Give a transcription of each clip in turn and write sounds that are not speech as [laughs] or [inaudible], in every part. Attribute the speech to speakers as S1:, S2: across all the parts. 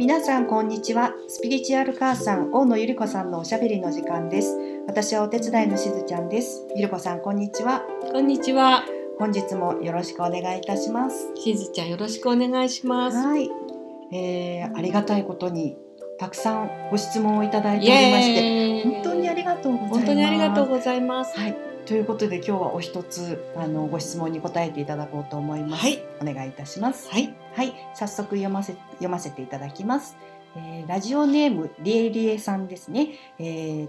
S1: 皆さんこんにちは。スピリチュアル母さん大野ゆり子さんのおしゃべりの時間です。私はお手伝いのしずちゃんです。ゆり子さんこんにちは。
S2: こんにちは。
S1: 本日もよろしくお願いいたします。
S2: しずちゃんよろしくお願いします。
S1: はい、えー、ありがたいことにたくさんご質問をいただいておりまして本当にありがとうございます。
S2: 本当にありがとうございます。
S1: はいということで今日はお一つあのご質問に答えていただこうと思います、
S2: はい
S1: お願いいたします
S2: はい。
S1: はい、早速読ませ読ませていただきます。えーラジオネームリエリエさんですね。えー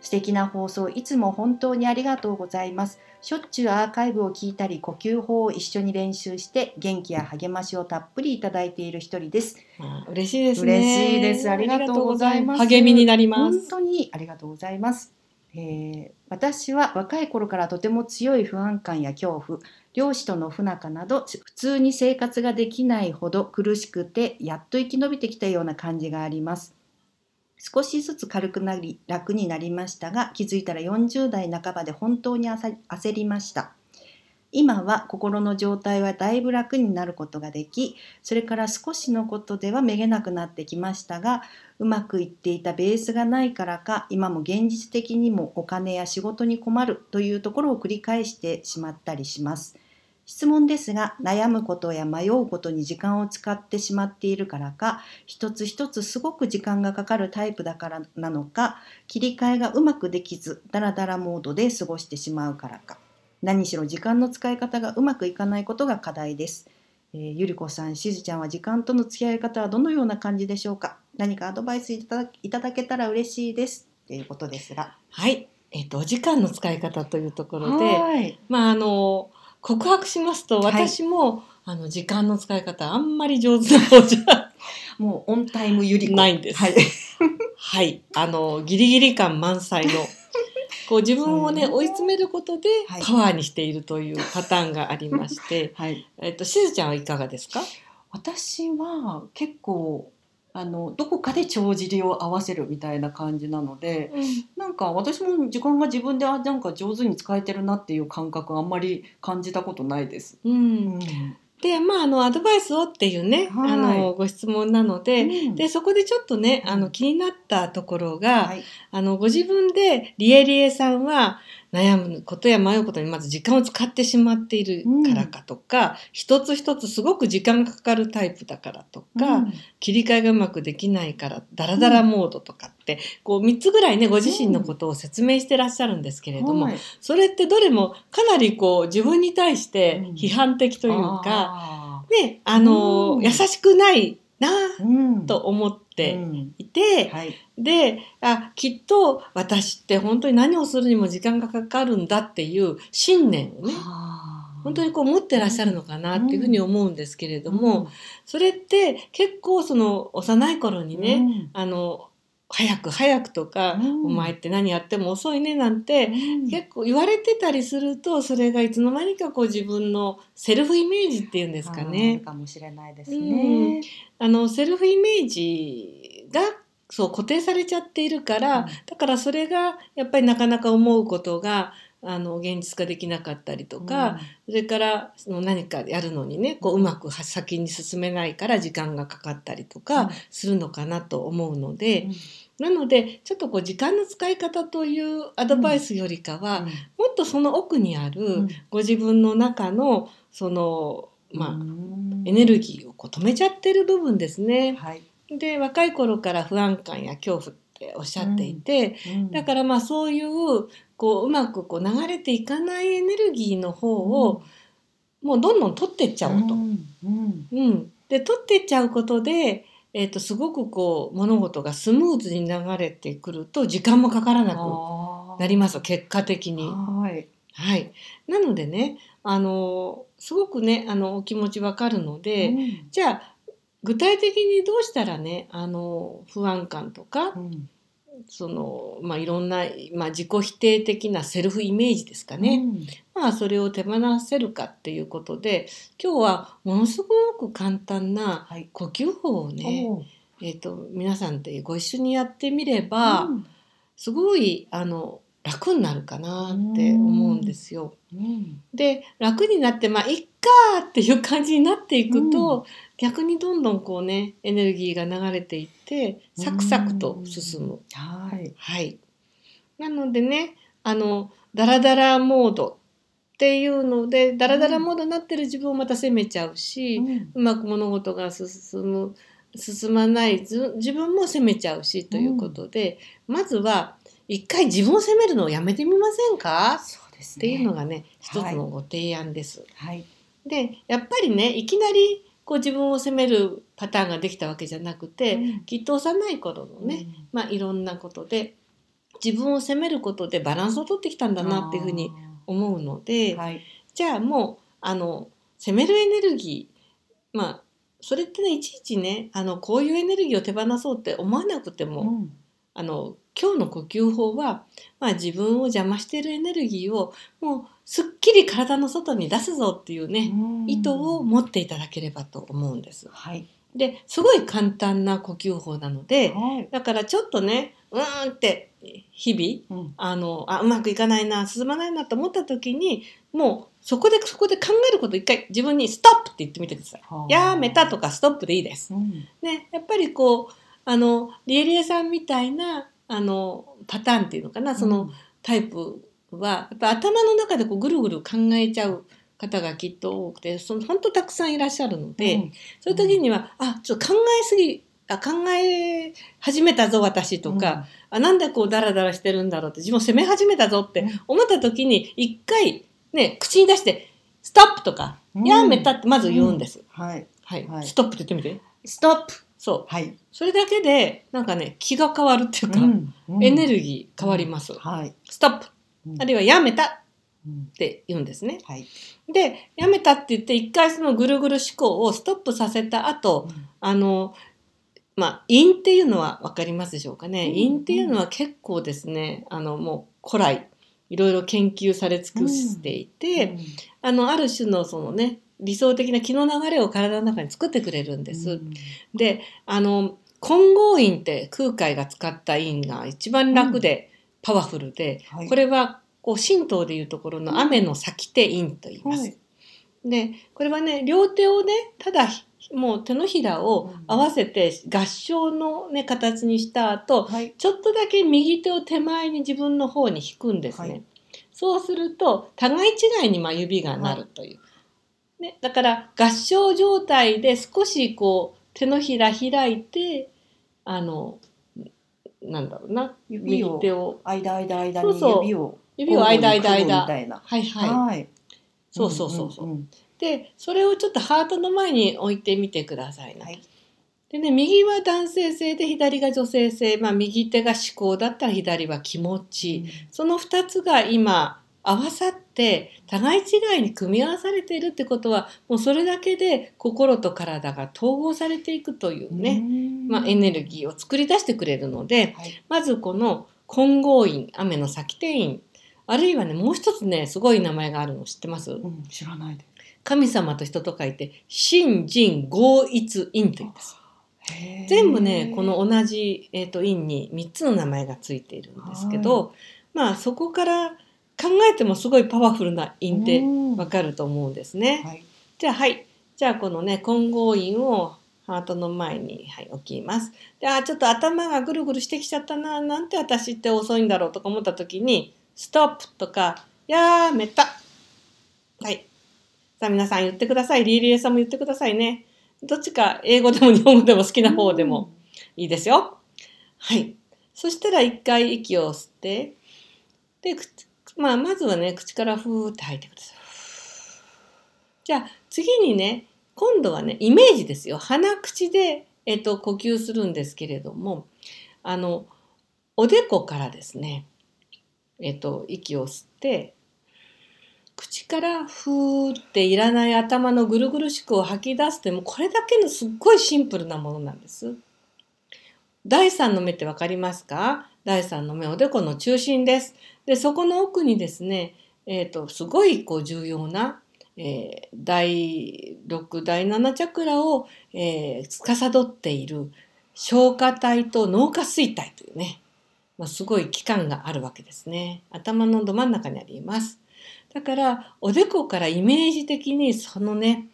S1: 素敵な放送いつも本当にありがとうございます。しょっちゅうアーカイブを聞いたり呼吸法を一緒に練習して元気や励ましをたっぷりいただいている一人です。
S2: まあ嬉しいですね。
S1: 嬉しいですありがとうございます
S2: 励みになりま
S1: 本
S2: す。
S1: 当にありがとうございます。えー私は若い頃からとても強い不安感や恐怖漁師との不仲など普通に生活ができないほど苦しくてやっと生き延びてきたような感じがあります。少しずつ軽くなり楽になりましたが気づいたら40代半ばで本当に焦りました。今は心の状態はだいぶ楽になることができそれから少しのことではめげなくなってきましたがうまくいっていたベースがないからか今も現実的にもお金や仕事に困るというところを繰り返してしまったりします。質問ですが悩むことや迷うことに時間を使ってしまっているからか一つ一つすごく時間がかかるタイプだからなのか切り替えがうまくできずダラダラモードで過ごしてしまうからか何しろ時間の使い方がうまくいかないことが課題です。えーゆりこさん、しずちゃんは時間との付き合い方はどのような感じでしょうか何かアドバイスいただけたら嬉しいです。ということですが。
S2: はい。えっ、とお時間の使い方というところで、
S1: はい。
S2: まああの告白しますと
S1: はい
S2: 私も、あの時間の使い方あんまり上手な方じゃ [laughs]
S1: もうオンタイムゆりこ。
S2: ないんです
S1: はい。
S2: はい。あのギリギリ感満載の。こう自分をね
S1: うん
S2: 追い詰めることで
S1: はい
S2: パワーにしているというパターンがありまして、[laughs]
S1: はい。
S2: えっとしずちゃんはいかがですか？
S1: 私は結構、あの、どこかで帳尻を合わせるみたいな感じなので、なんか私も時間が自分であなんか上手に使えてるなっていう感覚あんまり感じたことないです。
S2: うん、でまああのアドバイスをっていうね、
S1: はい
S2: あのご質問なので、
S1: うん
S2: でそこでちょっとねあの気になったところが、
S1: はい。
S2: あのご自分でリエリエさんは悩むことや迷うことにまず時間を使ってしまっているからかとか、一つ一つすごく時間がかかるタイプだからとか、
S1: うん。
S2: 切り替えがうまくできないからダラダラモードとかって、こう3つぐらいねご自身のことを説明してらっしゃるんですけれども、
S1: はい。
S2: それってどれもかなりこう自分に対して
S1: うん。
S2: 批判的というか、
S1: あ
S2: ね、あの、
S1: うん。
S2: 優しくないな
S1: ーうん。
S2: と思って
S1: うん。
S2: いて、
S1: はい。
S2: であきっと私って本当に何をするにも時間がかかるんだっていう信念をね本当にこう持ってらっしゃるのかなっていうふうに思うんですけれども、それって結構その幼い頃にね、
S1: うん。
S2: あの早く早くとか、
S1: うん
S2: お前って何やっても遅いねなんて、
S1: うん
S2: 結構言われてたりするとそれがいつの間にかこう自分のセルフイメージっていうんですか
S1: あ
S2: ね
S1: る。かもしれないです
S2: うん
S1: ね。
S2: あのセルフイメージがそう固定されちゃっているから、
S1: うん
S2: だからそれがやっぱりなかなか思うことがあの現実化できなかったりとか、それからその何かやるのにねこううまく先に進めないから時間がかかったりと
S1: うん。
S2: かするのかなと思うので、
S1: うん。
S2: なのでちょっとこう時間の使い方というアドバイスよりかは、
S1: うん。
S2: もっとその奥にある
S1: うん。
S2: ご自分の中のそのまあ、
S1: うん。
S2: エネルギーをこう止めちゃってる部分ですね。
S1: はい。
S2: で若い頃から不安感や恐怖っておっしゃっていて、だからまあそういうこううまくこう流れていかないエネルギーの方をもうどんどん取ってっちゃおうと。
S1: うん。うん。
S2: うん。で取ってっちゃうことで、えー、とすごくこう物事がスムーズに流れてくると時間もかからなくなります結果的に。
S1: はい。
S2: はい、なのでねあのすごくねあのお気持ちわかるので、
S1: うん。
S2: じゃあ具体的にどうしたらねあの不安感とか
S1: うん
S2: その、まあ、いろんな、まあ、自己否定的なセルフイメージですかね、まあ、それを手放せるかっていうことで今日はものすごく簡単な
S1: はい。
S2: 呼吸法をね、
S1: おー
S2: えー、と皆さんでご一緒にやってみれば、
S1: うん。
S2: すごいあの楽になるかなって思うんですよ。
S1: うん。
S2: で楽になって、まあ、1かっていう感じになっていくと、うん、逆にどんどんこうねエネルギーが流れていってサクサクと進む。
S1: はい、
S2: はい、なのでねあのダラダラモードっていうのでダラダラモードになってる自分をまた責めちゃうし、うん、うまく物事が進む進まない自分も責めちゃうしということで、うん、まずは一回自分を責めるのをやめてみませんか？ね、っていうのがね一つのご提案です。
S1: はい、
S2: でやっぱりねいきなりこう自分を責めるパターンができたわけじゃなくて、うん、きっと幼い頃のね、うん、まあ、いろんなことで自分を責めることでバランスを取ってきたんだなっていうふうに思うので、はい、じゃあもうあの責めるエネルギーまあそれってねいちいちねあのこういうエネルギーを手放そうって思わなくても、うん、あの今日の呼吸法は、まあ、自分を邪魔しているエネルギーをもうすっきり体の外に出すぞっていうね、う意図を持っていただければと思うんです。
S1: はい、
S2: ですごい簡単な呼吸法なので、はい、だからちょっとねうーんって日々、うん、あのあうまくいかないな進まないなと思った時にもうそこでそこで考えること一回自分に「ストップ!」って言ってみてください。やめたとか「ストップ」でいいです。うん、ね、やっぱりこうあのリエリエさんみたいなあのパターンっていうのかなそのタイプは、やっぱ頭の中でこうぐるぐる考えちゃう方がきっと多くてその本当たくさんいらっしゃるので、うん、そういう時には、あちょっと考えすぎあ考え始めたぞ私とか、うん、あなんでこうダラダラしてるんだろうって自分を責め始めたぞって思った時に一回ね口に出して「ストップ!」とか「やめた」ってまず言うんです。
S1: はい、
S2: はい、ストップって言ってみて。
S1: ストップ
S2: そう、
S1: はい、
S2: それだけでなんかね気が変わるっていうか、うんうん、エネルギー変わります。
S1: はい、
S2: ストップ、あるいはやめた。って言うんですね。
S1: はい、
S2: でやめたって言って一回そのぐるぐる思考をストップさせた後、うん、あのまあ陰っていうのは分かりますでしょうかね。陰っていうのは結構ですねあのもう古来いろいろ研究され尽くしていて、あのある種のそのね理想的な気の流れを体の中に作ってくれるんです。うん、であの混合印って空海が使った印が一番楽でパワフルで、うんはい、これはこう神道でいうところの雨の先手印と言います。はい、でこれはね両手をねただもう手のひらを合わせて合掌の、ね、形にした後、はい、ちょっとだけ右手を手前に自分の方に引くんですね。そうすると互い違いにま指がなるという。ね、だから合掌状態で少しこう手のひら開いてあのなんだろうな
S1: 指を手を。間間間に指を
S2: 指を間間間
S1: はい
S2: はい、はい、そうそうそうそう、うんうん、でそれをちょっとハートの前に置いてみてくださいね、はい、でね右は男性性で左が女性性まあ右手が思考だったら左は気持ち、うん、その2つが今合わさって互い違いに組み合わされているってことはもうそれだけで心と体が統合されていくというね。まあ、エネルギーを作り出してくれるので、はい、まずこの混合印雨の先手印あるいはねもう一つねすごい名前があるの知ってます、う
S1: ん、知らないで。
S2: 神様と人と書いて新人合一印と言います。全部ねこの同じ、えーと、印に3つの名前がついているんですけど、はい、まあそこから考えてもすごいパワフルな印ってわかると思うんですね。はい、じゃあはい。じゃあこのね混合印をハートの前に、はい、置きます。であちょっと頭がぐるぐるしてきちゃったななんて私って遅いんだろうとか思った時にストップとかやめた。はい。さあ皆さん言ってください。リーリエさんも言ってくださいね。どっちか英語でも日本語でも好きな方でもいいですよ。はい。そしたら一回息を吸ってでまあ、まずはね、口からふーって吐いてください。じゃあ、次にね、今度はね、イメージですよ。鼻口で、えっと、呼吸するんですけれども、あの、おでこからですね、えっと、息を吸って、口からふーっていらない頭のぐるぐるしくを吐き出すってもうこれだけのすっごいシンプルなものなんです。第三の目ってわかりますか？第3の目おでこの中心です。でそこの奥にですね、えーと、すごいこう重要な、えー、第6第7チャクラを、えー、司っている消化体と脳下垂体というね、まあ、すごい器官があるわけですね。頭のど真ん中にあります。だからおでこからイメージ的にそのね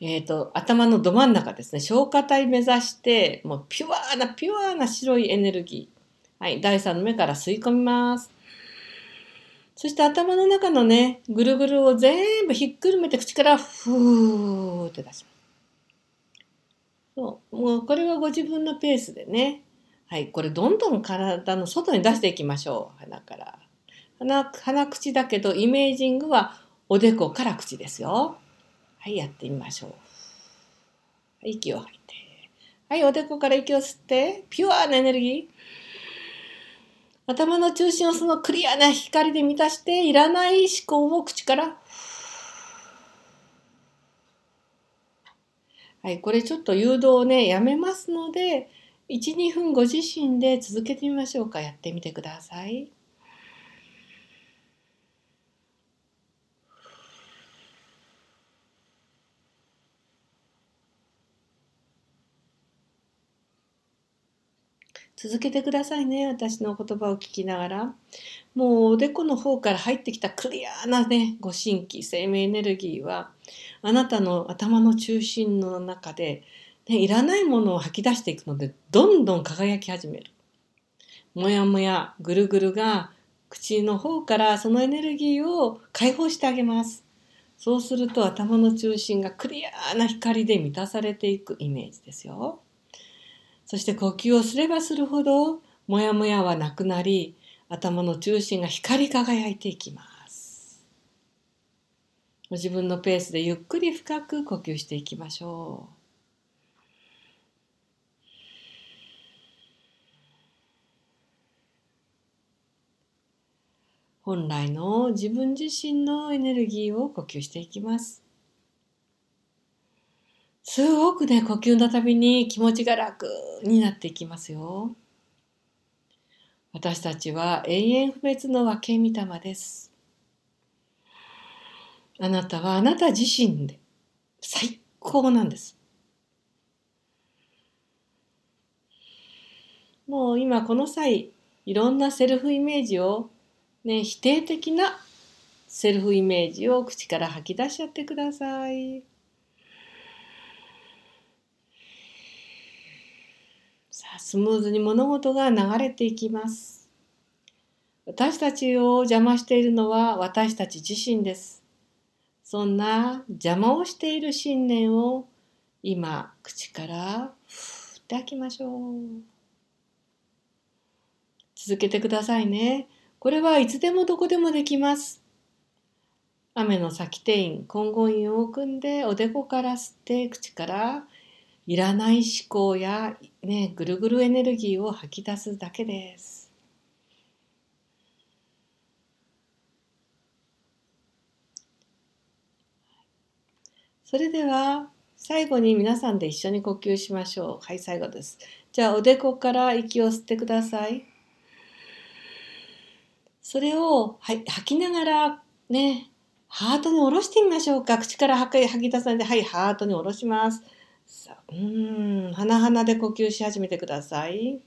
S2: えーと、頭のど真ん中ですね消化体目指してもうピュアなピュアな白いエネルギー、はい、第3の目から吸い込みます。そして頭の中のねぐるぐるを全部ひっくるめて口からふーって出します。そうもうこれはご自分のペースでね。はいこれどんどん体の外に出していきましょう。鼻から。鼻鼻口だけどイメージングはおでこから口ですよ。はい、やってみましょう。息を吐いて。はい、おでこから息を吸って、ピュアなエネルギー。頭の中心をそのクリアな光で満たして、いらない思考を口から。はい、これちょっと誘導をね、やめますので、1、2分ご自身で続けてみましょうか。やってみてください。続けてくださいね。私の言葉を聞きながら。もうおでこの方から入ってきたクリアなね、ご神気、生命エネルギーは、あなたの頭の中心の中で、ね、いらないものを吐き出していくので、どんどん輝き始める。もやもや、ぐるぐるが、口の方からそのエネルギーを解放してあげます。そうすると頭の中心がクリアな光で満たされていくイメージですよ。そして呼吸をすればするほどモヤモヤはなくなり頭の中心が光り輝いていきます。ご自分のペースでゆっくり深く呼吸していきましょう。本来の自分自身のエネルギーを呼吸していきます。すごくね、呼吸のたびに気持ちが楽になっていきますよ。私たちは永遠不滅の分け御霊です。あなたはあなた自身で最高なんです。もう今この際、いろんなセルフイメージを、ね、否定的なセルフイメージを口から吐き出しちゃってください。スムーズに物事が流れていきます。私たちを邪魔しているのは私たち自身です。そんな邪魔をしている信念を今口からふって吐きましょう。続けてくださいね。これはいつでもどこでもできます。雨の先手印、混合印を組んでおでこから吸って口からいらない思考や、ね、ぐるぐるエネルギーを吐き出すだけです。それでは最後に皆さんで一緒に呼吸しましょう。はい、最後です。じゃあおでこから息を吸ってください。それを、吐きながらね、ハートに下ろしてみましょうか。口から吐き出さないで、はい、ハートに下ろします。さあ、うん、鼻鼻で呼吸し始めてください。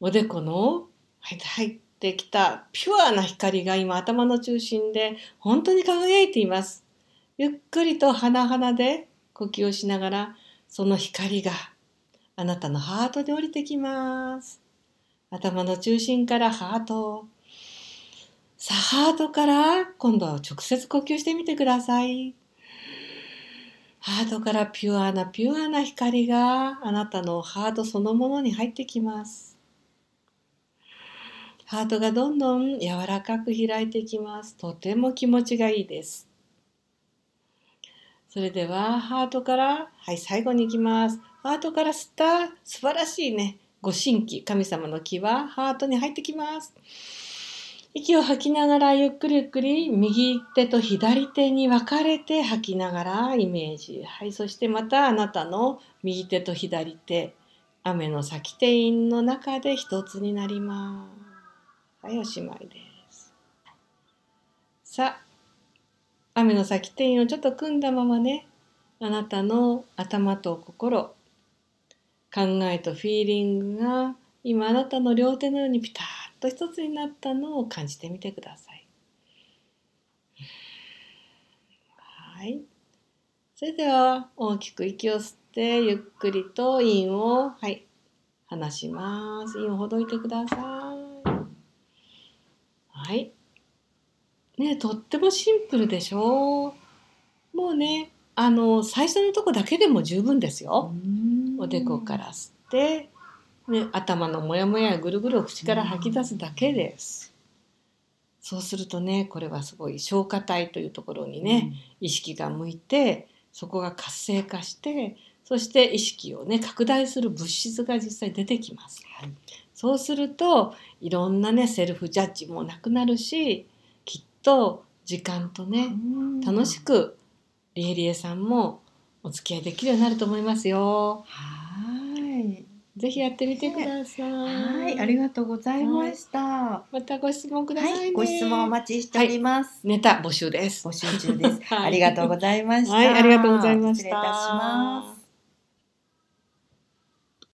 S2: おでこの入ってきたピュアな光が今頭の中心で本当に輝いています。ゆっくりと鼻鼻で呼吸をしながらその光があなたのハートに降りてきます。頭の中心からハート。さあ、ハートから今度は直接呼吸してみてください。ハートからピュアなピュアな光があなたのハートそのものに入ってきます。ハートがどんどん柔らかく開いていきます。とても気持ちがいいです。それではハートから、はい、最後に行きます。ハートから吸った素晴らしいね、ご神気、神様の気はハートに入ってきます。息を吐きながらゆっくりゆっくり右手と左手に分かれて吐きながらイメージ。はい、そしてまたあなたの右手と左手、雨の先手印の中で一つになります。はい、おしまいです。さあ、雨の先手印をちょっと組んだままね、あなたの頭と心、考えとフィーリングが今あなたの両手のようにピタッと一つになったのを感じてみてください。はい。それでは大きく息を吸ってゆっくりと陰をはい離します。陰をほどいてください。はい。ねとってもシンプルでしょ？う。もうねあの最初のとこだけでも十分ですよ。おでこから吸って、ね、頭のモヤモヤやぐるぐるを口から吐き出すだけです。そうするとねこれはすごい消化体というところにね、意識が向いてそこが活性化してそして意識をね拡大する物質が実際出てきます。
S1: はい
S2: そうするといろんなねセルフジャッジもなくなるしきっと時間とね楽しくリエリエさんもお付き合いできるようになると思いますよ。
S1: はい
S2: ぜひやってみてください。
S1: はい。ありがとうございました、
S2: またご質問くださいね。
S1: はいご質問お待ちしております、
S2: ネタ募集です。
S1: 募集中です、[laughs]
S2: はい。
S1: ありがとうございました。
S2: はいありがとうございました。
S1: 失礼いたします